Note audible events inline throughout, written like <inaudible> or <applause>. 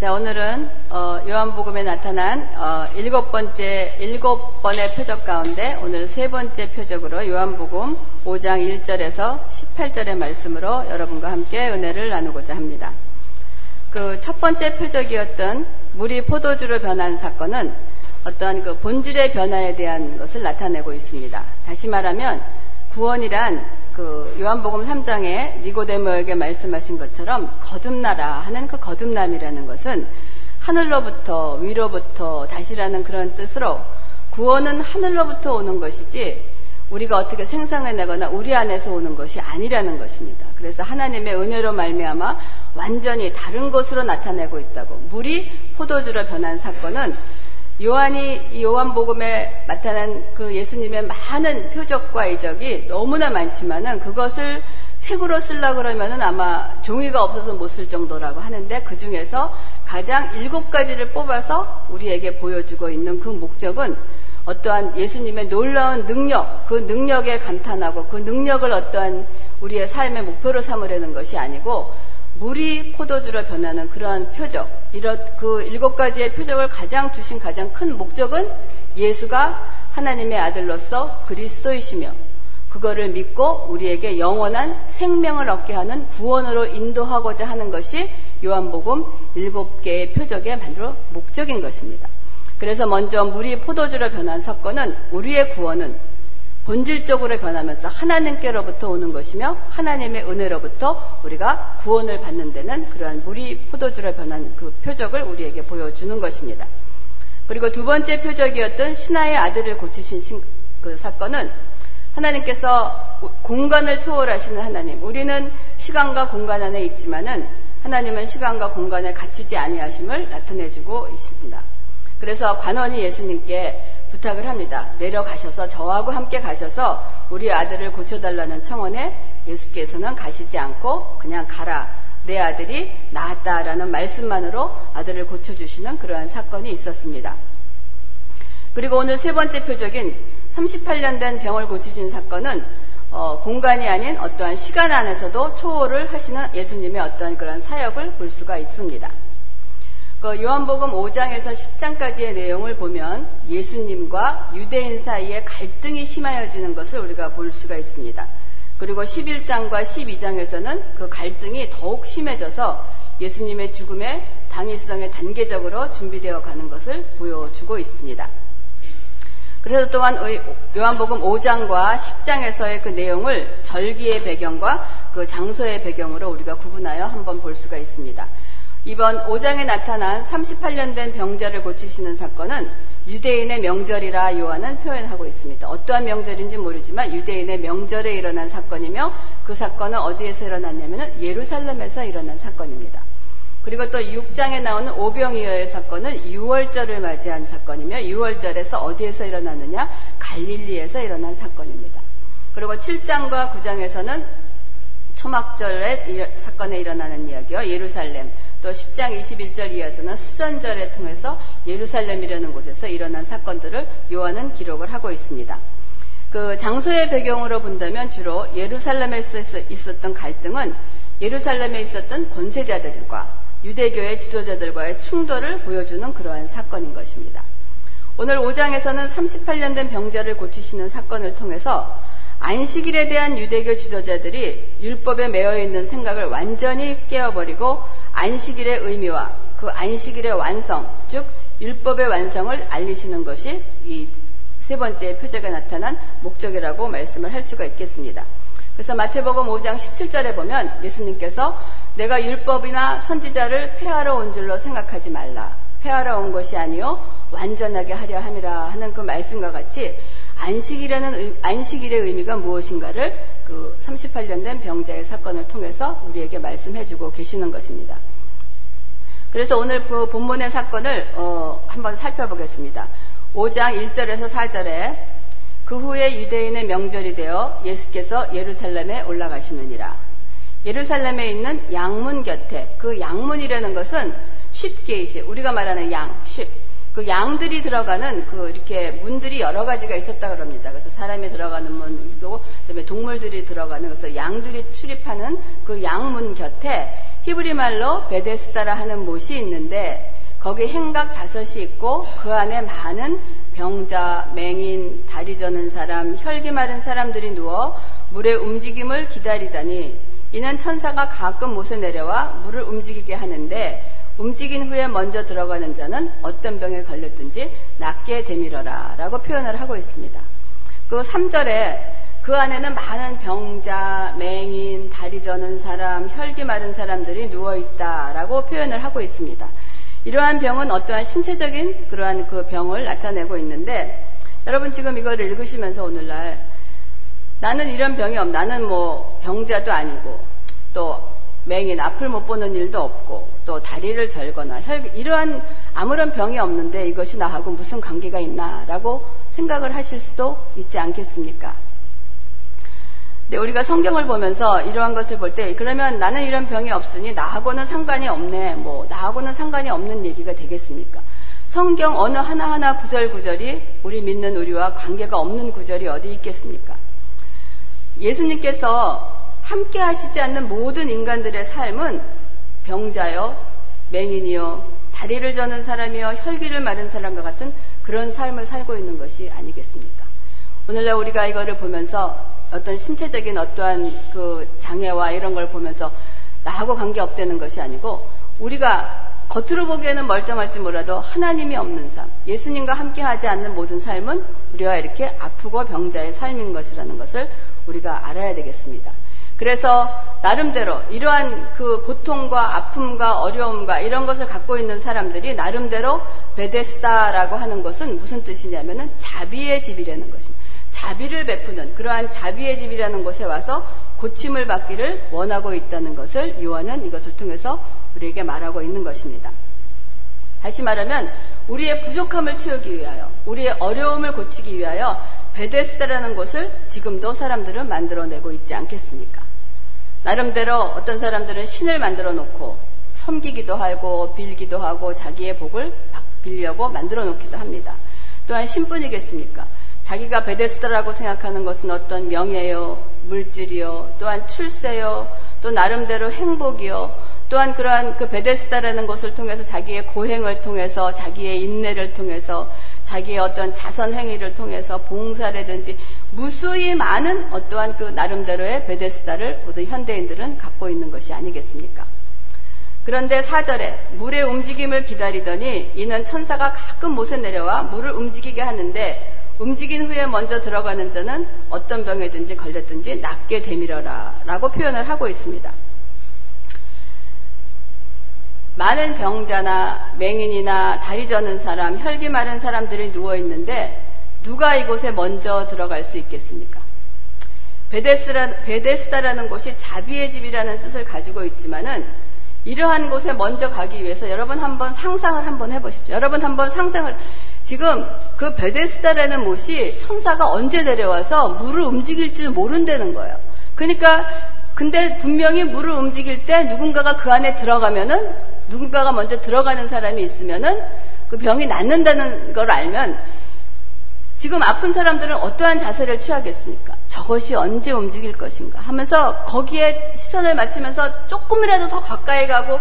자, 오늘은 어, 요한복음에 나타난 어, 일곱 번째 일곱 번의 표적 가운데 오늘 세 번째 표적으로 요한복음 5장 1절에서 18절의 말씀으로 여러분과 함께 은혜를 나누고자 합니다. 그 첫 번째 표적이었던 물이 포도주로 변한 사건은 어떠한 그 본질의 변화에 대한 것을 나타내고 있습니다. 다시 말하면 구원이란 그 요한복음 3장에 니고데모에게 말씀하신 것처럼 거듭나라 하는 그 거듭남이라는 것은 하늘로부터 위로부터 다시라는 그런 뜻으로 구원은 하늘로부터 오는 것이지 우리가 어떻게 생성해내거나 우리 안에서 오는 것이 아니라는 것입니다. 그래서 하나님의 은혜로 말미암아 완전히 다른 것으로 나타내고 있다고 물이 포도주로 변한 사건은 요한이 요한복음에 나타난 그 예수님의 많은 표적과 이적이 너무나 많지만은 그것을 책으로 쓰려 그러면은 아마 종이가 없어서 못 쓸 정도라고 하는데 그 중에서 가장 일곱 가지를 뽑아서 우리에게 보여주고 있는 그 목적은 어떠한 예수님의 놀라운 능력, 그 능력에 감탄하고 그 능력을 어떠한 우리의 삶의 목표로 삼으려는 것이 아니고 물이 포도주로 변하는 그러한 표적, 이런 그 일곱 가지의 표적을 가장 주신 가장 큰 목적은 예수가 하나님의 아들로서 그리스도이시며 그거를 믿고 우리에게 영원한 생명을 얻게 하는 구원으로 인도하고자 하는 것이 요한복음 일곱 개의 표적의 만들어 목적인 것입니다. 그래서 먼저 물이 포도주로 변한 사건은 우리의 구원은 본질적으로 변하면서 하나님께로부터 오는 것이며 하나님의 은혜로부터 우리가 구원을 받는 데는 그러한 물이 포도주로 변한 그 표적을 우리에게 보여주는 것입니다. 그리고 두 번째 표적이었던 신하의 아들을 고치신 그 사건은 하나님께서 공간을 초월하시는 하나님. 우리는 시간과 공간 안에 있지만은 하나님은 시간과 공간에 갇히지 아니하심을 나타내주고 있습니다. 그래서 관원이 예수님께 부탁을 합니다. 내려가셔서 저하고 함께 가셔서 우리 아들을 고쳐달라는 청원에 예수께서는 가시지 않고 그냥 가라. 내 아들이 나았다라는 말씀만으로 아들을 고쳐주시는 그러한 사건이 있었습니다. 그리고 오늘 세 번째 표적인 38년 된 병을 고치신 사건은 어, 공간이 아닌 어떠한 시간 안에서도 초월을 하시는 예수님의 어떠한 그런 사역을 볼 수가 있습니다. 그 요한복음 5장에서 10장까지의 내용을 보면 예수님과 유대인 사이에 갈등이 심하여지는 것을 우리가 볼 수가 있습니다. 그리고 11장과 12장에서는 그 갈등이 더욱 심해져서 예수님의 죽음에 당위성에 단계적으로 준비되어 가는 것을 보여주고 있습니다. 그래서 또한 요한복음 5장과 10장에서의 그 내용을 절기의 배경과 그 장소의 배경으로 우리가 구분하여 한번 볼 수가 있습니다. 이번 5장에 나타난 38년 된 병자를 고치시는 사건은 유대인의 명절이라 요한은 표현하고 있습니다. 어떠한 명절인지 모르지만 유대인의 명절에 일어난 사건이며 그 사건은 어디에서 일어났냐면 예루살렘에서 일어난 사건입니다. 그리고 또 6장에 나오는 오병이어의 사건은 6월절을 맞이한 사건이며 6월절에서 어디에서 일어났느냐? 갈릴리에서 일어난 사건입니다. 그리고 7장과 9장에서는 초막절의 사건에 일어나는 이야기와 예루살렘, 또 10장 21절 이하에서는 수전절을 통해서 예루살렘이라는 곳에서 일어난 사건들을 요한은 기록을 하고 있습니다. 그 장소의 배경으로 본다면 주로 예루살렘에서 있었던 갈등은 예루살렘에 있었던 권세자들과 유대교의 지도자들과의 충돌을 보여주는 그러한 사건인 것입니다. 오늘 5장에서는 38년 된 병자를 고치시는 사건을 통해서 안식일에 대한 유대교 지도자들이 율법에 매여 있는 생각을 완전히 깨어버리고 안식일의 의미와 그 안식일의 완성, 즉 율법의 완성을 알리시는 것이 이 세 번째 표적에 나타난 목적이라고 말씀을 할 수가 있겠습니다. 그래서 마태복음 5장 17절에 보면 예수님께서 내가 율법이나 선지자를 폐하러 온 줄로 생각하지 말라. 폐하러 온 것이 아니요 완전하게 하려 함이라 하는 그 말씀과 같이 안식이라는 안식일의 의미가 무엇인가를 그 38년 된 병자의 사건을 통해서 우리에게 말씀해주고 계시는 것입니다. 그래서 오늘 그 본문의 사건을 어, 한번 살펴보겠습니다. 5장 1절에서 4절에 그 후에 유대인의 명절이 되어 예수께서 예루살렘에 올라가시느니라. 예루살렘에 있는 양문 곁에 그 양문이라는 것은 쉽게 이제 우리가 말하는 양, 쉽. 그 양들이 들어가는 그 이렇게 문들이 여러 가지가 있었다 그럽니다. 그래서 사람이 들어가는 문도 그다음에 동물들이 들어가는 그래서 양들이 출입하는 그 양문 곁에 히브리 말로 베데스다라 하는 못이 있는데 거기 행각 다섯이 있고 그 안에 많은 병자, 맹인, 다리 저는 사람, 혈기 마른 사람들이 누워 물의 움직임을 기다리다니 이는 천사가 가끔 못에 내려와 물을 움직이게 하는데 움직인 후에 먼저 들어가는 자는 어떤 병에 걸렸든지 낫게 되밀어라 라고 표현을 하고 있습니다. 그 3절에 그 안에는 많은 병자, 맹인, 다리 저는 사람, 혈기 마른 사람들이 누워있다 라고 표현을 하고 있습니다. 이러한 병은 어떠한 신체적인 그러한 그 병을 나타내고 있는데 여러분 지금 이걸 읽으시면서 오늘날 나는 이런 병이 없, 나는 뭐 병자도 아니고 또 맹인 앞을 못 보는 일도 없고 또 다리를 절거나 혈 이러한 아무런 병이 없는데 이것이 나하고 무슨 관계가 있나라고 생각을 하실 수도 있지 않겠습니까? 근데 우리가 성경을 보면서 이러한 것을 볼 때 그러면 나는 이런 병이 없으니 나하고는 상관이 없네. 뭐 나하고는 상관이 없는 얘기가 되겠습니까? 성경 어느 하나하나 구절 구절이 우리 믿는 우리와 관계가 없는 구절이 어디 있겠습니까? 예수님께서 함께 하시지 않는 모든 인간들의 삶은 병자요, 맹인이요, 다리를 저는 사람이요, 혈기를 마른 사람과 같은 그런 삶을 살고 있는 것이 아니겠습니까? 오늘날 우리가 이거를 보면서 어떤 신체적인 어떠한 그 장애와 이런 걸 보면서 나하고 관계없다는 것이 아니고 우리가 겉으로 보기에는 멀쩡할지 몰라도 하나님이 없는 삶, 예수님과 함께 하지 않는 모든 삶은 우리와 이렇게 아프고 병자의 삶인 것이라는 것을 우리가 알아야 되겠습니다. 그래서 나름대로 이러한 그 고통과 아픔과 어려움과 이런 것을 갖고 있는 사람들이 나름대로 베데스다라고 하는 것은 무슨 뜻이냐면은 자비의 집이라는 것입니다. 자비를 베푸는 그러한 자비의 집이라는 곳에 와서 고침을 받기를 원하고 있다는 것을 요한은 이것을 통해서 우리에게 말하고 있는 것입니다. 다시 말하면 우리의 부족함을 채우기 위하여 우리의 어려움을 고치기 위하여 베데스다라는 곳을 지금도 사람들은 만들어내고 있지 않겠습니까? 나름대로 어떤 사람들은 신을 만들어 놓고 섬기기도 하고 빌기도 하고 자기의 복을 빌려고 만들어 놓기도 합니다. 또한 신분이겠습니까? 자기가 베데스다라고 생각하는 것은 어떤 명예요, 물질이요, 또한 출세요, 또 나름대로 행복이요, 또한 그러한 그 베데스다라는 것을 통해서 자기의 고행을 통해서 자기의 인내를 통해서 자기의 어떤 자선 행위를 통해서 봉사라든지 무수히 많은 어떠한 그 나름대로의 베데스다를 모든 현대인들은 갖고 있는 것이 아니겠습니까? 그런데 사절에 물의 움직임을 기다리더니 이는 천사가 가끔 못에 내려와 물을 움직이게 하는데 움직인 후에 먼저 들어가는 자는 어떤 병에든지 걸렸든지 낫게 되밀어라 라고 표현을 하고 있습니다. 많은 병자나 맹인이나 다리 저는 사람, 혈기 마른 사람들이 누워 있는데 누가 이곳에 먼저 들어갈 수 있겠습니까? 베데스라, 베데스다 라는 곳이 자비의 집이라는 뜻을 가지고 있지만은 이러한 곳에 먼저 가기 위해서 여러분 한번 상상을 한번 해보십시오. 여러분 한번 상상을 지금 그 베데스다라는 못이 천사가 언제 내려와서 물을 움직일지 모른다는 거예요. 그러니까 근데 분명히 물을 움직일 때 누군가가 그 안에 들어가면은 누군가가 먼저 들어가는 사람이 있으면은 그 병이 낫는다는 걸 알면 지금 아픈 사람들은 어떠한 자세를 취하겠습니까? 저것이 언제 움직일 것인가 하면서 거기에 시선을 맞추면서 조금이라도 더 가까이 가고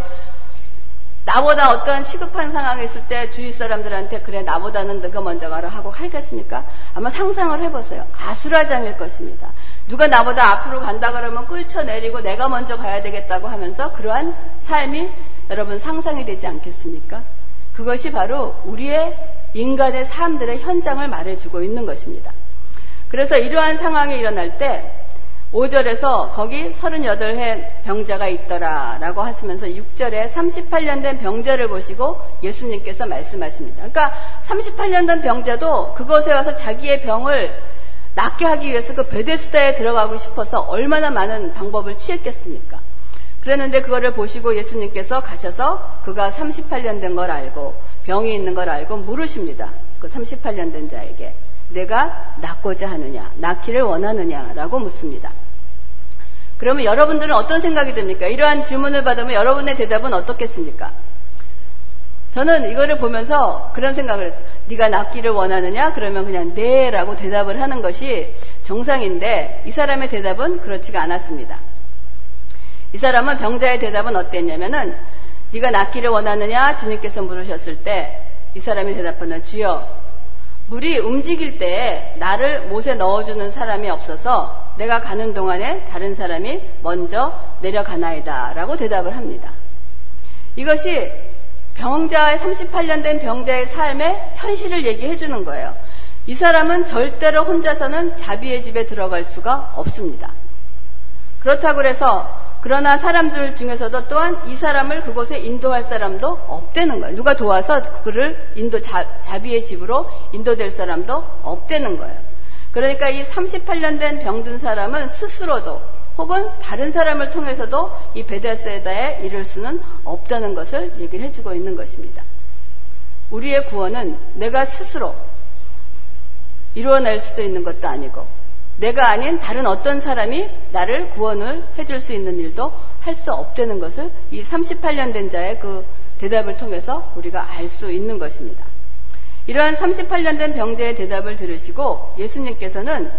나보다 어떠한 시급한 상황에 있을 때 주위 사람들한테 그래 나보다는 너가 먼저 가라 하고 하겠습니까? 아마 상상을 해보세요. 아수라장일 것입니다. 누가 나보다 앞으로 간다 그러면 끌쳐내리고 내가 먼저 가야 되겠다고 하면서 그러한 삶이 여러분 상상이 되지 않겠습니까? 그것이 바로 우리의 인간의 삶들의 현장을 말해주고 있는 것입니다. 그래서 이러한 상황이 일어날 때 5절에서 거기 38해 병자가 있더라 라고 하시면서 6절에 38년 된 병자를 보시고 예수님께서 말씀하십니다. 그러니까 38년 된 병자도 그곳에 와서 자기의 병을 낫게 하기 위해서 그 베데스다에 들어가고 싶어서 얼마나 많은 방법을 취했겠습니까? 그랬는데 그거를 보시고 예수님께서 가셔서 그가 38년 된 걸 알고 병이 있는 걸 알고 물으십니다. 그 38년 된 자에게 내가 낫고자 하느냐, 낫기를 원하느냐라고 묻습니다. 그러면 여러분들은 어떤 생각이 듭니까? 이러한 질문을 받으면 여러분의 대답은 어떻겠습니까? 저는 이거를 보면서 그런 생각을 했어요. 네가 낫기를 원하느냐? 그러면 그냥 네라고 대답을 하는 것이 정상인데 이 사람의 대답은 그렇지가 않았습니다. 이 사람은 병자의 대답은 어땠냐면은 네가 낫기를 원하느냐 주님께서 물으셨을 때 이 사람이 대답하는 주여 물이 움직일 때 나를 못에 넣어주는 사람이 없어서 내가 가는 동안에 다른 사람이 먼저 내려가나이다 라고 대답을 합니다. 이것이 병자의 38년 된 병자의 삶의 현실을 얘기해 주는 거예요. 이 사람은 절대로 혼자서는 자비의 집에 들어갈 수가 없습니다. 그렇다고 해서 그러나 사람들 중에서도 또한 이 사람을 그곳에 인도할 사람도 없다는 거예요. 누가 도와서 그를 인도 자, 자비의 집으로 인도될 사람도 없다는 거예요. 그러니까 이 38년 된 병든 사람은 스스로도 혹은 다른 사람을 통해서도 이 베데스에다에 이를 수는 없다는 것을 얘기를 해주고 있는 것입니다. 우리의 구원은 내가 스스로 이루어낼 수도 있는 것도 아니고 내가 아닌 다른 어떤 사람이 나를 구원을 해줄 수 있는 일도 할 수 없다는 것을 이 38년 된 자의 그 대답을 통해서 우리가 알 수 있는 것입니다. 이러한 38년 된 병자의 대답을 들으시고 예수님께서는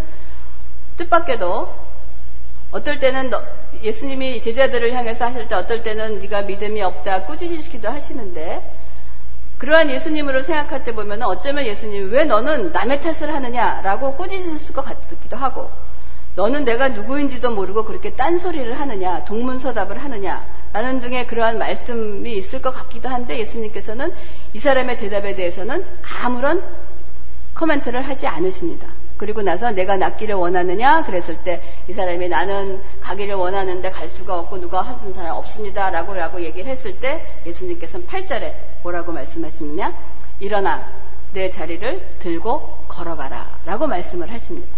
뜻밖에도 어떨 때는 예수님이 제자들을 향해서 하실 때 어떨 때는 네가 믿음이 없다 꾸짖으시기도 하시는데 그러한 예수님으로 생각할 때 보면 어쩌면 예수님이 왜 너는 남의 탓을 하느냐라고 꾸짖을 것 같기도 하고 너는 내가 누구인지도 모르고 그렇게 딴소리를 하느냐 동문서답을 하느냐 라는 등의 그러한 말씀이 있을 것 같기도 한데 예수님께서는 이 사람의 대답에 대해서는 아무런 코멘트를 하지 않으십니다. 그리고 나서 내가 낫기를 원하느냐 그랬을 때 이 사람이 나는 가기를 원하는데 갈 수가 없고 누가 하준 사람 없습니다 라고 얘기를 했을 때 예수님께서는 8절에 뭐라고 말씀하시느냐 일어나 내 자리를 들고 걸어가라 라고 말씀을 하십니다.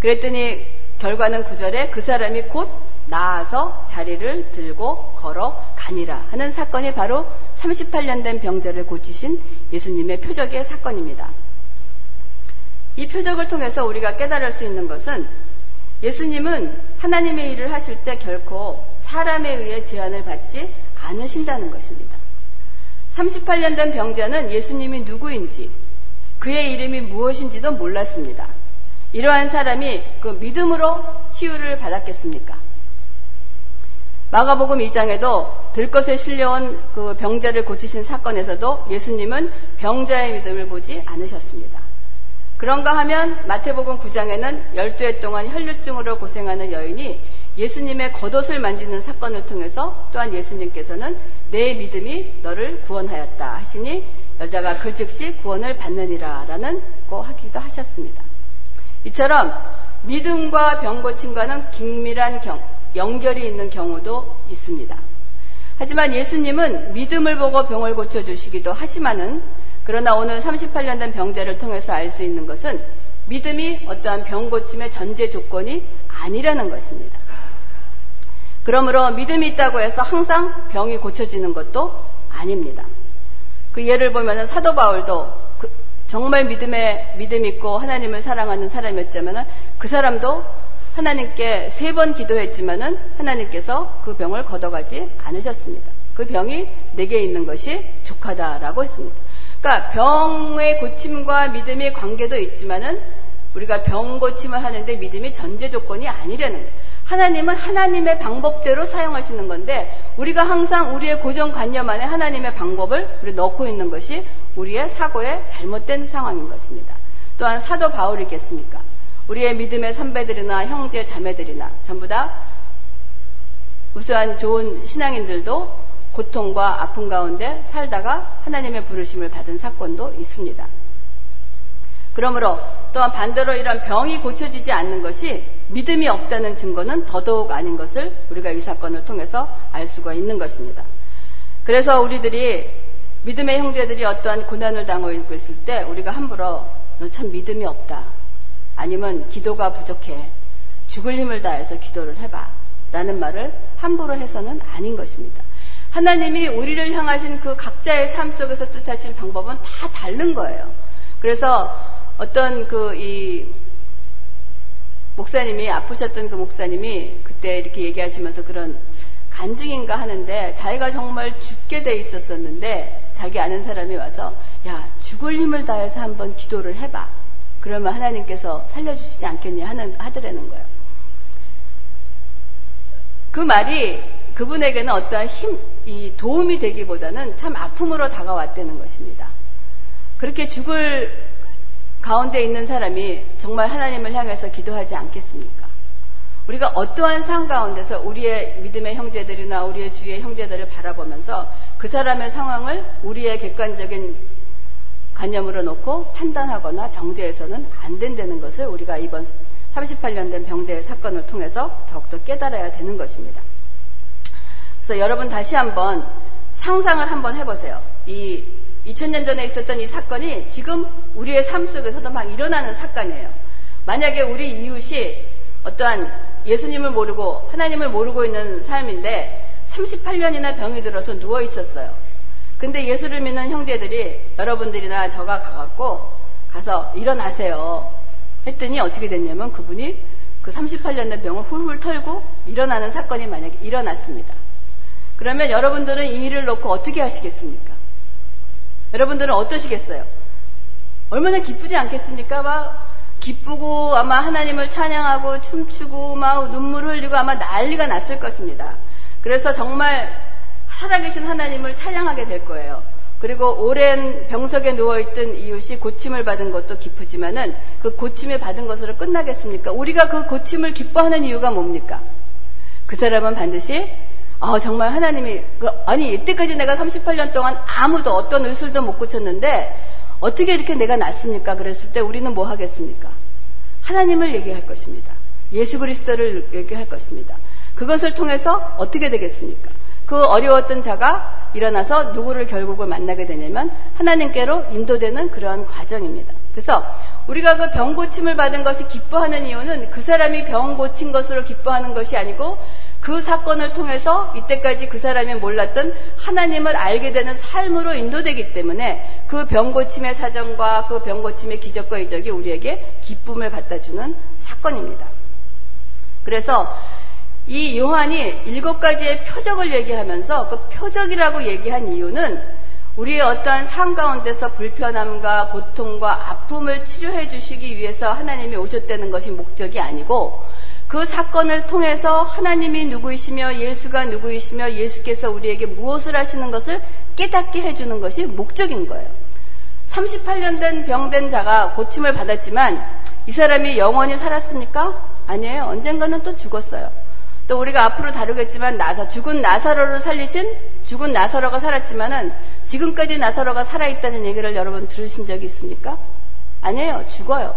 그랬더니 결과는 9절에 그 사람이 곧 나아서 자리를 들고 걸어가니라 하는 사건이 바로 38년 된 병자를 고치신 예수님의 표적의 사건입니다. 이 표적을 통해서 우리가 깨달을 수 있는 것은 예수님은 하나님의 일을 하실 때 결코 사람에 의해 제한을 받지 않으신다는 것입니다. 38년 된 병자는 예수님이 누구인지 그의 이름이 무엇인지도 몰랐습니다. 이러한 사람이 그 믿음으로 치유를 받았겠습니까? 마가복음 2장에도 들것에 실려온 그 병자를 고치신 사건에서도 예수님은 병자의 믿음을 보지 않으셨습니다. 그런가 하면 마태복음 9장에는 12해 동안 혈류증으로 고생하는 여인이 예수님의 겉옷을 만지는 사건을 통해서 또한 예수님께서는 내 믿음이 너를 구원하였다 하시니 여자가 그 즉시 구원을 받느니라 라는 고 하기도 하셨습니다. 이처럼 믿음과 병 고침과는 긴밀한 경, 연결이 있는 경우도 있습니다. 하지만 예수님은 믿음을 보고 병을 고쳐주시기도 하지만은 그러나 오늘 38년 된 병자를 통해서 알 수 있는 것은 믿음이 어떠한 병 고침의 전제 조건이 아니라는 것입니다. 그러므로 믿음이 있다고 해서 항상 병이 고쳐지는 것도 아닙니다. 그 예를 보면 사도 바울도 그 정말 믿음에 믿음 있고 하나님을 사랑하는 사람이었지만 그 사람도 하나님께 세 번 기도했지만은 하나님께서 그 병을 걷어가지 않으셨습니다. 그 병이 내게 있는 것이 족하다라고 했습니다. 그러니까 병의 고침과 믿음의 관계도 있지만은 우리가 병 고침을 하는데 믿음이 전제 조건이 아니라는 거예요. 하나님은 하나님의 방법대로 사용하시는 건데 우리가 항상 우리의 고정관념 안에 하나님의 방법을 우리 넣고 있는 것이 우리의 사고의 잘못된 상황인 것입니다. 또한 사도 바울이겠습니까? 우리의 믿음의 선배들이나 형제 자매들이나 전부 다 우수한 좋은 신앙인들도 고통과 아픔 가운데 살다가 하나님의 부르심을 받은 사건도 있습니다. 그러므로 또한 반대로 이런 병이 고쳐지지 않는 것이 믿음이 없다는 증거는 더더욱 아닌 것을 우리가 이 사건을 통해서 알 수가 있는 것입니다. 그래서 우리들이 믿음의 형제들이 어떠한 고난을 당하고 있을 때 우리가 함부로 너 참 믿음이 없다. 아니면 기도가 부족해. 죽을 힘을 다해서 기도를 해봐. 라는 말을 함부로 해서는 아닌 것입니다. 하나님이 우리를 향하신 그 각자의 삶 속에서 뜻하신 방법은 다 다른 거예요. 그래서 어떤 그 이 목사님이 아프셨던 그 목사님이 그때 이렇게 얘기하시면서 그런 간증인가 하는데 자기가 정말 죽게 돼 있었었는데 자기 아는 사람이 와서 야 죽을 힘을 다해서 한번 기도를 해봐. 그러면 하나님께서 살려주시지 않겠냐 하는 하더라는 거예요. 그 말이 그분에게는 어떠한 힘, 이 도움이 되기보다는 참 아픔으로 다가왔다는 것입니다. 그렇게 죽을 가운데 있는 사람이 정말 하나님을 향해서 기도하지 않겠습니까? 우리가 어떠한 상 가운데서 우리의 믿음의 형제들이나 우리의 주위의 형제들을 바라보면서 그 사람의 상황을 우리의 객관적인 관념으로 놓고 판단하거나 정죄해서는 안 된다는 것을 우리가 이번 38년 된 병제의 사건을 통해서 더욱더 깨달아야 되는 것입니다. 그래서 여러분 다시 한번 상상을 한번 해보세요. 이 2000년 전에 있었던 이 사건이 지금 우리의 삶 속에서도 막 일어나는 사건이에요. 만약에 우리 이웃이 어떠한 예수님을 모르고 하나님을 모르고 있는 삶인데 38년이나 병이 들어서 누워 있었어요. 근데 예수를 믿는 형제들이 여러분들이나 저가 가갖고 가서 일어나세요. 했더니 어떻게 됐냐면 그분이 그 38년 된 병을 훌훌 털고 일어나는 사건이 만약에 일어났습니다. 그러면 여러분들은 이 일을 놓고 어떻게 하시겠습니까? 여러분들은 어떠시겠어요? 얼마나 기쁘지 않겠습니까? 막 기쁘고 아마 하나님을 찬양하고 춤추고 막 눈물 흘리고 아마 난리가 났을 것입니다. 그래서 정말 살아계신 하나님을 찬양하게 될 거예요. 그리고 오랜 병석에 누워있던 이웃이 고침을 받은 것도 기쁘지만은 그 고침을 받은 것으로 끝나겠습니까? 우리가 그 고침을 기뻐하는 이유가 뭡니까? 그 사람은 반드시 아, 정말 하나님이, 그, 아니, 이때까지 내가 38년 동안 아무도 어떤 의술도 못 고쳤는데, 어떻게 이렇게 내가 낫습니까? 그랬을 때 우리는 뭐 하겠습니까? 하나님을 얘기할 것입니다. 예수 그리스도를 얘기할 것입니다. 그것을 통해서 어떻게 되겠습니까? 그 어려웠던 자가 일어나서 누구를 결국을 만나게 되냐면 하나님께로 인도되는 그러한 과정입니다. 그래서 우리가 그 병 고침을 받은 것이 기뻐하는 이유는 그 사람이 병 고친 것으로 기뻐하는 것이 아니고 그 사건을 통해서 이때까지 그 사람이 몰랐던 하나님을 알게 되는 삶으로 인도되기 때문에 그 병고침의 사정과 그 병고침의 기적과 이적이 우리에게 기쁨을 갖다 주는 사건입니다. 그래서 이 요한이 일곱 가지의 표적을 얘기하면서 그 표적이라고 얘기한 이유는 우리의 어떠한 삶 가운데서 불편함과 고통과 아픔을 치료해 주시기 위해서 하나님이 오셨다는 것이 목적이 아니고 그 사건을 통해서 하나님이 누구이시며 예수가 누구이시며 예수께서 우리에게 무엇을 하시는 것을 깨닫게 해주는 것이 목적인 거예요. 38년 된 병된 자가 고침을 받았지만 이 사람이 영원히 살았습니까? 아니에요. 언젠가는 또 죽었어요. 또 우리가 앞으로 다루겠지만 나사 죽은 나사로를 살리신 죽은 나사로가 살았지만은 지금까지 나사로가 살아있다는 얘기를 여러분 들으신 적이 있습니까? 아니에요. 죽어요.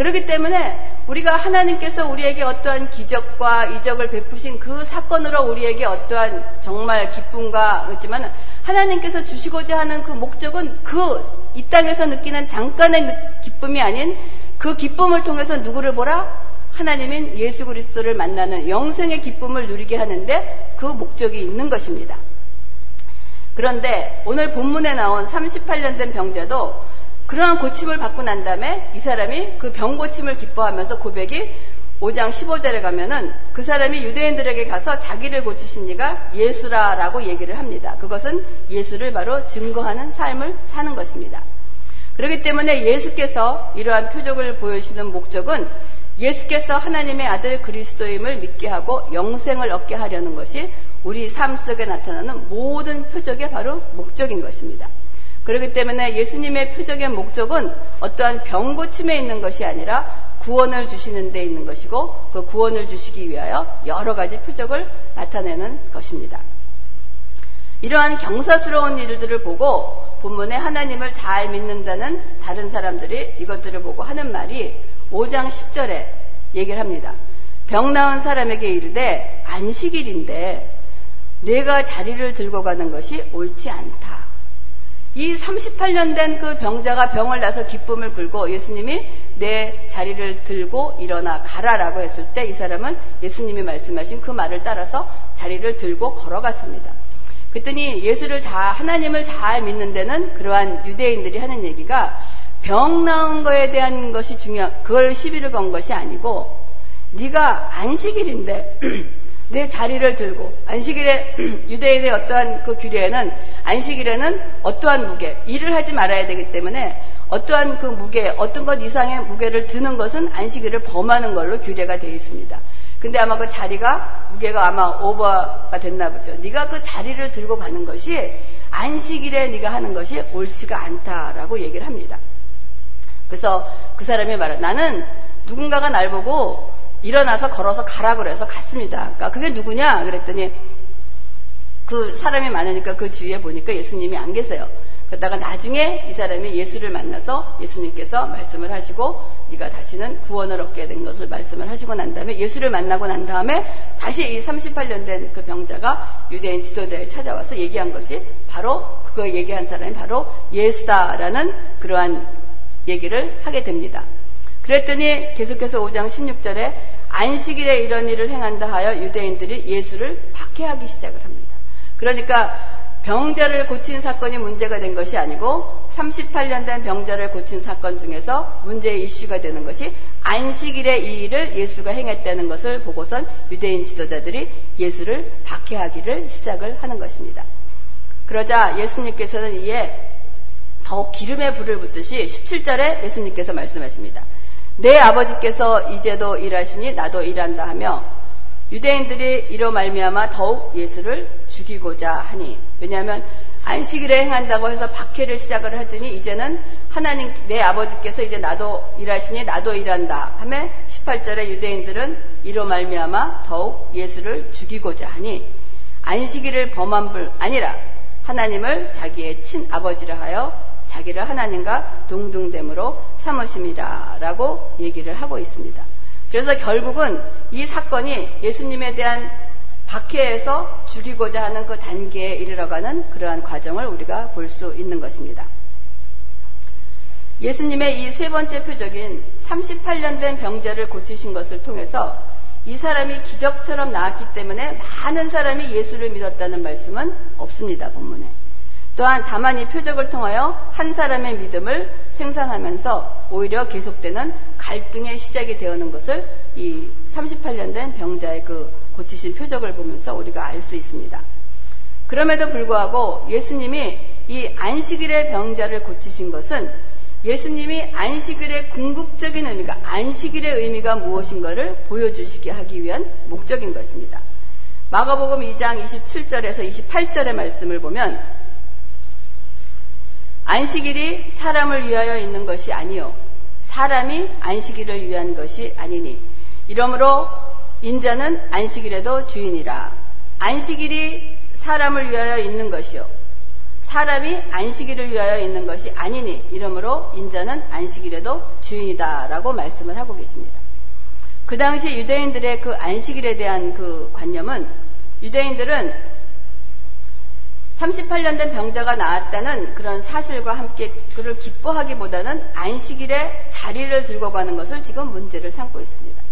그렇기 때문에 우리가 하나님께서 우리에게 어떠한 기적과 이적을 베푸신 그 사건으로 우리에게 어떠한 정말 기쁨과 그렇지만 하나님께서 주시고자 하는 그 목적은 그 이 땅에서 느끼는 잠깐의 기쁨이 아닌 그 기쁨을 통해서 누구를 보라? 하나님인 예수 그리스도를 만나는 영생의 기쁨을 누리게 하는데 그 목적이 있는 것입니다. 그런데 오늘 본문에 나온 38년 된 병자도 그러한 고침을 받고 난 다음에 이 사람이 그 병 고침을 기뻐하면서 고백이 5장 15절에 가면은 그 사람이 유대인들에게 가서 자기를 고치신 이가 예수라라고 얘기를 합니다. 그것은 예수를 바로 증거하는 삶을 사는 것입니다. 그렇기 때문에 예수께서 이러한 표적을 보여주시는 목적은 예수께서 하나님의 아들 그리스도임을 믿게 하고 영생을 얻게 하려는 것이 우리 삶 속에 나타나는 모든 표적의 바로 목적인 것입니다. 그렇기 때문에 예수님의 표적의 목적은 어떠한 병 고침에 있는 것이 아니라 구원을 주시는 데 있는 것이고 그 구원을 주시기 위하여 여러 가지 표적을 나타내는 것입니다. 이러한 경사스러운 일들을 보고 본문에 하나님을 잘 믿는다는 다른 사람들이 이것들을 보고 하는 말이 5장 10절에 얘기를 합니다. 병 나은 사람에게 이르되 안식일인데 내가 자리를 들고 가는 것이 옳지 않다. 이 38년 된 그 병자가 병을 나서 기쁨을 불고 예수님이 내 자리를 들고 일어나 가라라고 했을 때 이 사람은 예수님이 말씀하신 그 말을 따라서 자리를 들고 걸어갔습니다. 그랬더니 예수를 잘, 하나님을 잘 믿는 데는 그러한 유대인들이 하는 얘기가 병 나은 거에 대한 것이 중요한, 그걸 시비를 건 것이 아니고 네가 안식일인데 <clears throat> 내 자리를 들고 안식일에 <clears throat> 유대인의 어떠한 그 규례에는 안식일에는 어떠한 무게 일을 하지 말아야 되기 때문에 어떠한 그 무게 어떤 것 이상의 무게를 드는 것은 안식일을 범하는 걸로 규례가 되어 있습니다. 근데 아마 그 자리가 무게가 아마 오버가 됐나 보죠. 네가 그 자리를 들고 가는 것이 안식일에 네가 하는 것이 옳지가 않다라고 얘기를 합니다. 그래서 그 사람이 말해 나는 누군가가 날 보고 일어나서 걸어서 가라 그래서 갔습니다. 그러니까 그게 누구냐 그랬더니 그 사람이 많으니까 그 주위에 보니까 예수님이 안 계세요. 그러다가 나중에 이 사람이 예수를 만나서 예수님께서 말씀을 하시고 네가 다시는 구원을 얻게 된 것을 말씀을 하시고 난 다음에 예수를 만나고 난 다음에 다시 이 38년 된 그 병자가 유대인 지도자에 찾아와서 얘기한 것이 바로 그거 얘기한 사람이 바로 예수다라는 그러한 얘기를 하게 됩니다. 그랬더니 계속해서 5장 16절에 안식일에 이런 일을 행한다 하여 유대인들이 예수를 박해하기 시작을 합니다. 그러니까 병자를 고친 사건이 문제가 된 것이 아니고 38년 된 병자를 고친 사건 중에서 문제의 이슈가 되는 것이 안식일에 이 일을 예수가 행했다는 것을 보고선 유대인 지도자들이 예수를 박해하기를 시작을 하는 것입니다. 그러자 예수님께서는 이에 더욱 기름에 불을 붓듯이 17절에 예수님께서 말씀하십니다. 내 아버지께서 이제도 일하시니 나도 일한다 하며 유대인들이 이로 말미암아 더욱 예수를 죽이고자 하니 왜냐하면 안식일에 행한다고 해서 박해를 시작을 했더니 이제는 하나님 내 아버지께서 이제 나도 일하시니 나도 일한다 하며 18절에 유대인들은 이로 말미암아 더욱 예수를 죽이고자 하니 안식일을 범한 불 아니라 하나님을 자기의 친아버지라 하여 자기를 하나님과 동등됨으로 삼으심이라 라고 얘기를 하고 있습니다. 그래서 결국은 이 사건이 예수님에 대한 박해에서 죽이고자 하는 그 단계에 이르러가는 그러한 과정을 우리가 볼 수 있는 것입니다. 예수님의 이 세 번째 표적인 38년 된 병자를 고치신 것을 통해서 이 사람이 기적처럼 나았기 때문에 많은 사람이 예수를 믿었다는 말씀은 없습니다, 본문에. 또한 다만 이 표적을 통하여 한 사람의 믿음을 생산하면서 오히려 계속되는 갈등의 시작이 되어는 것을 이 38년 된 병자의 그 고치신 표적을 보면서 우리가 알 수 있습니다. 그럼에도 불구하고 예수님이 이 안식일의 병자를 고치신 것은 예수님이 안식일의 궁극적인 의미가 안식일의 의미가 무엇인가를 보여주시게 하기 위한 목적인 것입니다. 마가복음 2장 27절에서 28절의 말씀을 보면 안식일이 사람을 위하여 있는 것이 아니요 사람이 안식일을 위한 것이 아니니 이러므로 인자는 안식일에도 주인이라. 안식일이 사람을 위하여 있는 것이요. 사람이 안식일을 위하여 있는 것이 아니니 이러므로 인자는 안식일에도 주인이다라고 말씀을 하고 계십니다. 그 당시 유대인들의 그 안식일에 대한 그 관념은 유대인들은 38년 된 병자가 나왔다는 그런 사실과 함께 그를 기뻐하기보다는 안식일에 자리를 들고 가는 것을 지금 문제를 삼고 있습니다.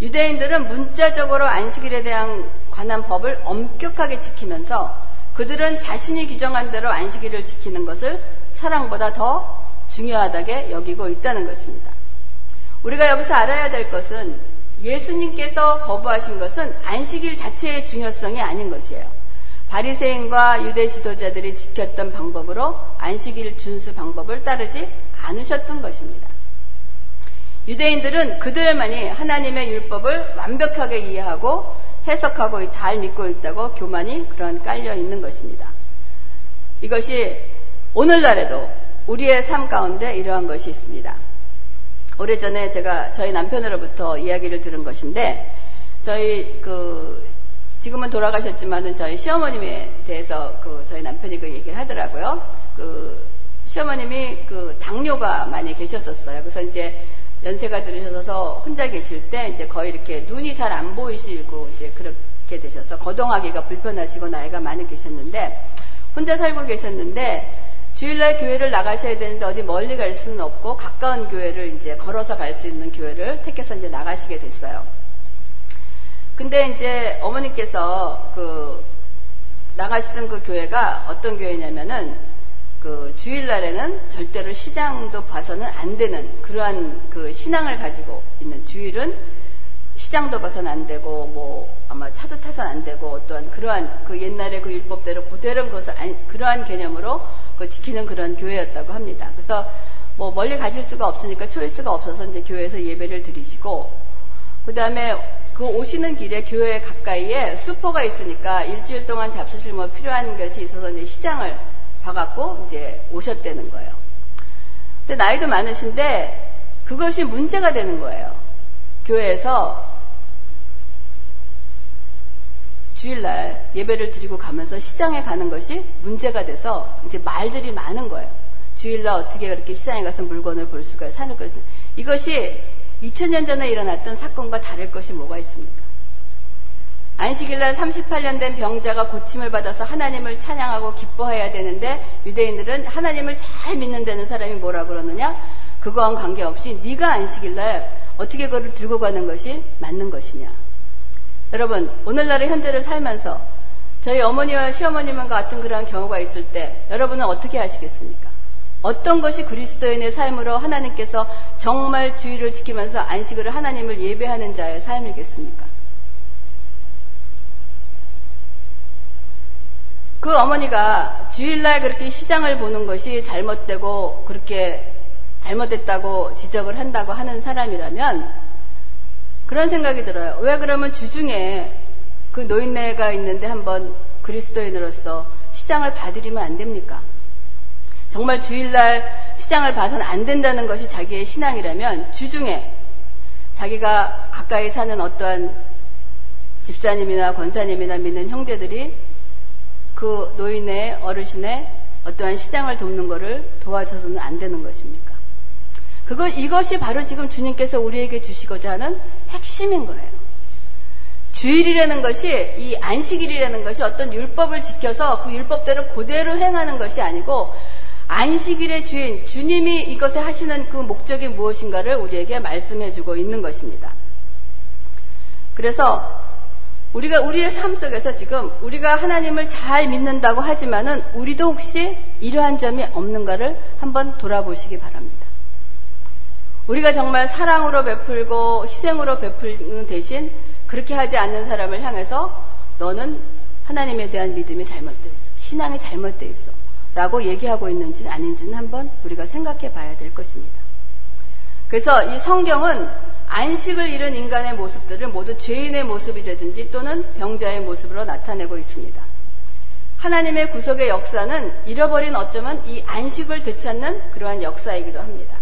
유대인들은 문자적으로 안식일에 대한 관한 법을 엄격하게 지키면서 그들은 자신이 규정한 대로 안식일을 지키는 것을 사랑보다 더 중요하다게 여기고 있다는 것입니다. 우리가 여기서 알아야 될 것은 예수님께서 거부하신 것은 안식일 자체의 중요성이 아닌 것이에요. 바리새인과 유대 지도자들이 지켰던 방법으로 안식일 준수 방법을 따르지 않으셨던 것입니다. 유대인들은 그들만이 하나님의 율법을 완벽하게 이해하고 해석하고 잘 믿고 있다고 교만이 그런 깔려 있는 것입니다. 이것이 오늘날에도 우리의 삶 가운데 이러한 것이 있습니다. 오래전에 제가 저희 남편으로부터 이야기를 들은 것인데 저희 그 지금은 돌아가셨지만은 저희 시어머님에 대해서 그 저희 남편이 그 얘기를 하더라고요. 그 시어머님이 그 당뇨가 많이 계셨었어요. 그래서 이제 연세가 들으셔서 혼자 계실 때 이제 거의 이렇게 눈이 잘 안 보이시고 이제 그렇게 되셔서 거동하기가 불편하시고 나이가 많이 계셨는데 혼자 살고 계셨는데 주일날 교회를 나가셔야 되는데 어디 멀리 갈 수는 없고 가까운 교회를 이제 걸어서 갈 수 있는 교회를 택해서 이제 나가시게 됐어요. 근데 이제 어머니께서 그 나가시던 그 교회가 어떤 교회냐면은 그 주일날에는 절대로 시장도 봐서는 안 되는 그러한 그 신앙을 가지고 있는 주일은 시장도 봐서는 안 되고 뭐 아마 차도 타서는 안 되고 또한 그러한 그 옛날의 그 율법대로 그대로 그것을 그러한 개념으로 그 지키는 그런 교회였다고 합니다. 그래서 뭐 멀리 가실 수가 없으니까 초이스가 없어서 이제 교회에서 예배를 드리시고 그 다음에 그 오시는 길에 교회 가까이에 수포가 있으니까 일주일 동안 잡수실 뭐 필요한 것이 있어서 이제 시장을 봐갖고 이제 오셨다는 거예요. 근데 나이도 많으신데 그것이 문제가 되는 거예요. 교회에서 주일날 예배를 드리고 가면서 시장에 가는 것이 문제가 돼서 이제 말들이 많은 거예요. 주일날 어떻게 그렇게 시장에 가서 물건을 볼 수가 사는 것이 이것이 2000년 전에 일어났던 사건과 다를 것이 뭐가 있습니까? 안식일날 38년 된 병자가 고침을 받아서 하나님을 찬양하고 기뻐해야 되는데 유대인들은 하나님을 잘 믿는다는 사람이 뭐라 그러느냐? 그거와 관계없이 네가 안식일날 어떻게 그걸 들고 가는 것이 맞는 것이냐? 여러분 오늘날의 현재를 살면서 저희 어머니와 시어머님과 같은 그런 경우가 있을 때 여러분은 어떻게 하시겠습니까? 어떤 것이 그리스도인의 삶으로 하나님께서 정말 주의를 지키면서 안식을 하나님을 예배하는 자의 삶이겠습니까? 그 어머니가 주일날 그렇게 시장을 보는 것이 잘못되고 그렇게 잘못됐다고 지적을 한다고 하는 사람이라면 그런 생각이 들어요. 왜 그러면 주중에 그 노인네가 있는데 한번 그리스도인으로서 시장을 봐드리면 안 됩니까? 정말 주일날 시장을 봐서는 안 된다는 것이 자기의 신앙이라면 주중에 자기가 가까이 사는 어떠한 집사님이나 권사님이나 믿는 형제들이 그 노인의 어르신의 어떠한 시장을 돕는 것을 도와줘서는 안 되는 것입니까? 그거 이것이 바로 지금 주님께서 우리에게 주시고자 하는 핵심인 거예요. 주일이라는 것이 이 안식일이라는 것이 어떤 율법을 지켜서 그 율법대로 그대로 행하는 것이 아니고 안식일의 주인, 주님이 이것에 하시는 그 목적이 무엇인가를 우리에게 말씀해 주고 있는 것입니다. 그래서 우리가 우리의 삶 속에서 지금 우리가 하나님을 잘 믿는다고 하지만은 우리도 혹시 이러한 점이 없는가를 한번 돌아보시기 바랍니다. 우리가 정말 사랑으로 베풀고 희생으로 베풀는 대신 그렇게 하지 않는 사람을 향해서 너는 하나님에 대한 믿음이 잘못되어 있어. 신앙이 잘못되어 있어. 라고 얘기하고 있는지는 아닌지는 한번 우리가 생각해 봐야 될 것입니다. 그래서 이 성경은 안식을 잃은 인간의 모습들을 모두 죄인의 모습이라든지 또는 병자의 모습으로 나타내고 있습니다. 하나님의 구속의 역사는 잃어버린 어쩌면 이 안식을 되찾는 그러한 역사이기도 합니다.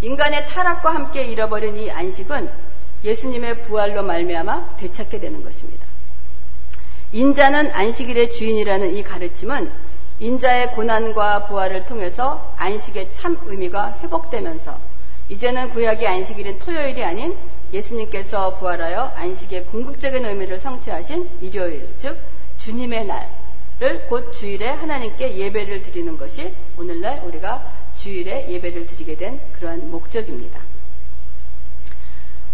인간의 타락과 함께 잃어버린 이 안식은 예수님의 부활로 말미암아 되찾게 되는 것입니다. 인자는 안식일의 주인이라는 이 가르침은 인자의 고난과 부활을 통해서 안식의 참 의미가 회복되면서 이제는 구약의 안식일인 토요일이 아닌 예수님께서 부활하여 안식의 궁극적인 의미를 성취하신 일요일, 즉 주님의 날을 곧 주일에 하나님께 예배를 드리는 것이 오늘날 우리가 주일에 예배를 드리게 된 그러한 목적입니다.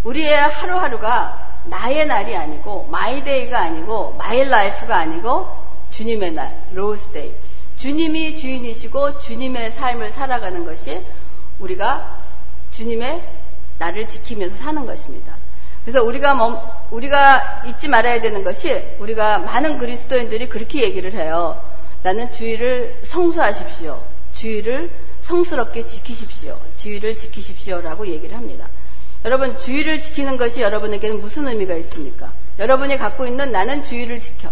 우리의 하루하루가 나의 날이 아니고 my day가 아니고 my life가 아니고 주님의 날, Lord's day. 주님이 주인이시고 주님의 삶을 살아가는 것이 우리가 주님의 날을 지키면서 사는 것입니다. 그래서 우리가 뭐, 우리가 잊지 말아야 되는 것이 우리가 많은 그리스도인들이 그렇게 얘기를 해요. 나는 주의를 성수하십시오. 주의를 성스럽게 지키십시오. 주의를 지키십시오라고 얘기를 합니다. 여러분, 주의를 지키는 것이 여러분에게는 무슨 의미가 있습니까? 여러분이 갖고 있는 나는 주의를 지켜.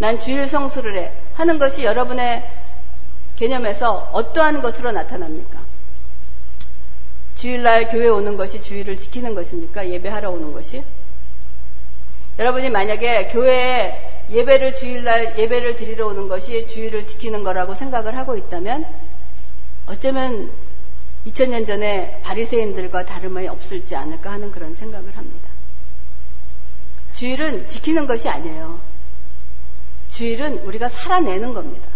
난 주일 성수를 해 하는 것이 여러분의 개념에서 어떠한 것으로 나타납니까? 주일날 교회 오는 것이 주일을 지키는 것입니까? 예배하러 오는 것이? 여러분이 만약에 교회에 예배를 주일날 예배를 드리러 오는 것이 주일을 지키는 거라고 생각을 하고 있다면 어쩌면 2000년 전에 바리새인들과 다름이 없을지 않을까 하는 그런 생각을 합니다. 주일은 지키는 것이 아니에요. 주일은 우리가 살아내는 겁니다.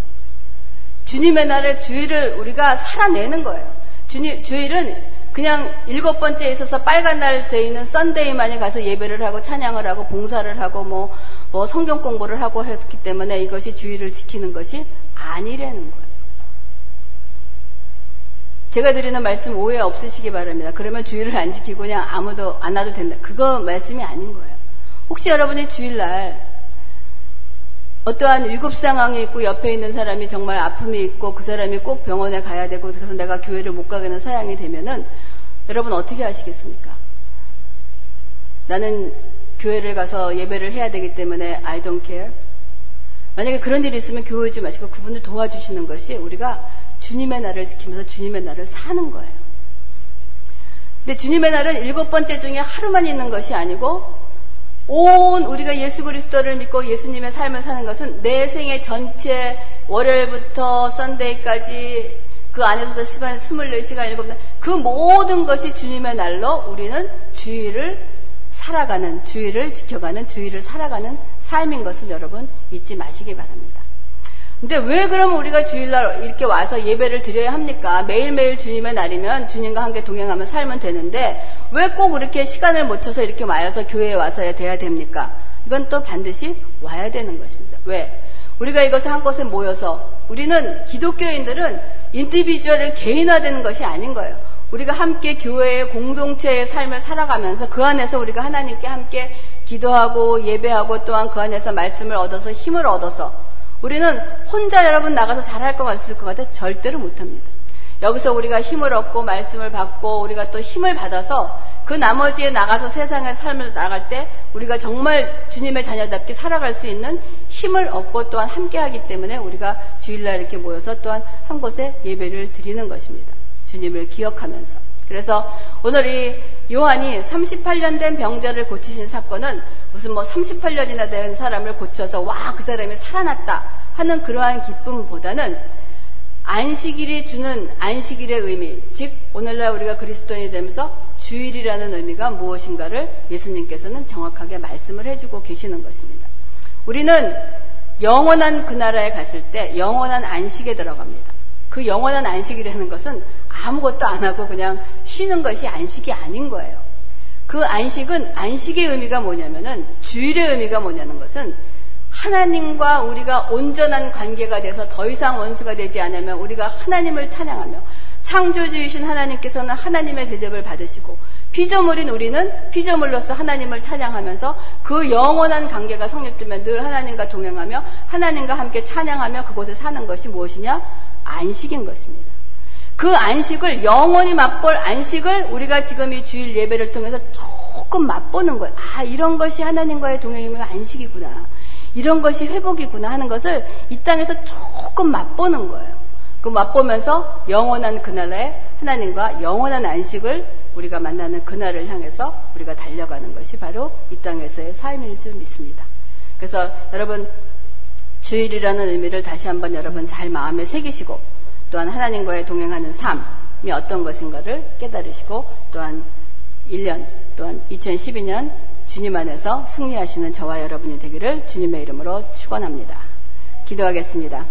주님의 날에 주일을 우리가 살아내는 거예요. 주님, 주일은 그냥 일곱 번째에 있어서 빨간 날에 있는 썬데이만이 가서 예배를 하고 찬양을 하고 봉사를 하고 뭐, 뭐 성경 공부를 하고 했기 때문에 이것이 주일을 지키는 것이 아니라는 거예요. 제가 드리는 말씀 오해 없으시기 바랍니다. 그러면 주일을 안 지키고 그냥 아무도 안 와도 된다. 그거 말씀이 아닌 거예요. 혹시 여러분이 주일날 어떠한 위급 상황이 있고 옆에 있는 사람이 정말 아픔이 있고 그 사람이 꼭 병원에 가야 되고 그래서 내가 교회를 못 가게는 사양이 되면은 여러분 어떻게 하시겠습니까? 나는 교회를 가서 예배를 해야 되기 때문에 I don't care. 만약에 그런 일이 있으면 교회 오지 마시고 그분을 도와주시는 것이 우리가 주님의 날을 지키면서 주님의 날을 사는 거예요. 근데 주님의 날은 일곱 번째 중에 하루만 있는 것이 아니고 온 우리가 예수 그리스도를 믿고 예수님의 삶을 사는 것은 내 생애 전체 월요일부터 썬데이까지 그 안에서도 시간 24시간 7날 그 모든 것이 주님의 날로 우리는 주의를 살아가는 주의를 지켜가는 주의를 살아가는 삶인 것을 여러분 잊지 마시기 바랍니다. 근데 왜 그러면 우리가 주일날 이렇게 와서 예배를 드려야 합니까? 매일매일 주님의 날이면 주님과 함께 동행하며 살면 되는데 왜꼭 이렇게 시간을 못 쳐서 이렇게 와서 교회에 와서야 돼야 됩니까? 이건 또 반드시 와야 되는 것입니다. 왜? 우리가 이것을 한 곳에 모여서 우리는 기독교인들은 인디비주얼을 개인화되는 것이 아닌 거예요. 우리가 함께 교회의 공동체의 삶을 살아가면서 그 안에서 우리가 하나님께 함께 기도하고 예배하고 또한 그 안에서 말씀을 얻어서 힘을 얻어서 우리는 혼자 여러분 나가서 잘할 것 같을 것 같아 절대로 못합니다. 여기서 우리가 힘을 얻고 말씀을 받고 우리가 또 힘을 받아서 그 나머지에 나가서 세상의 삶을 나갈 때 우리가 정말 주님의 자녀답게 살아갈 수 있는 힘을 얻고 또한 함께하기 때문에 우리가 주일날 이렇게 모여서 또한 한 곳에 예배를 드리는 것입니다. 주님을 기억하면서. 그래서 오늘 이 요한이 38년 된 병자를 고치신 사건은 무슨 뭐 38년이나 된 사람을 고쳐서 와 그 사람이 살아났다 하는 그러한 기쁨보다는 안식일이 주는 안식일의 의미, 즉 오늘날 우리가 그리스도인이 되면서 주일이라는 의미가 무엇인가를 예수님께서는 정확하게 말씀을 해주고 계시는 것입니다. 우리는 영원한 그 나라에 갔을 때 영원한 안식에 들어갑니다. 그 영원한 안식이라는 것은 아무것도 안 하고 그냥 쉬는 것이 안식이 아닌 거예요. 그 안식은 안식의 의미가 뭐냐면은 주일의 의미가 뭐냐는 것은 하나님과 우리가 온전한 관계가 돼서 더 이상 원수가 되지 않으면 우리가 하나님을 찬양하며 창조주이신 하나님께서는 하나님의 대접을 받으시고 피조물인 우리는 피조물로서 하나님을 찬양하면서 그 영원한 관계가 성립되면 늘 하나님과 동행하며 하나님과 함께 찬양하며 그곳에 사는 것이 무엇이냐? 안식인 것입니다. 그 안식을 영원히 맛볼 안식을 우리가 지금 이 주일 예배를 통해서 조금 맛보는 거예요. 아, 이런 것이 하나님과의 동행이면 안식이구나. 이런 것이 회복이구나 하는 것을 이 땅에서 조금 맛보는 거예요. 그 맛보면서 영원한 그날에 하나님과 영원한 안식을 우리가 만나는 그날을 향해서 우리가 달려가는 것이 바로 이 땅에서의 삶일 줄 믿습니다. 그래서 여러분 주일이라는 의미를 다시 한번 여러분 잘 마음에 새기시고 또한 하나님과의 동행하는 삶이 어떤 것인가를 깨달으시고 또한 1년 또한 2012년 주님 안에서 승리하시는 저와 여러분이 되기를 주님의 이름으로 축원합니다. 기도하겠습니다.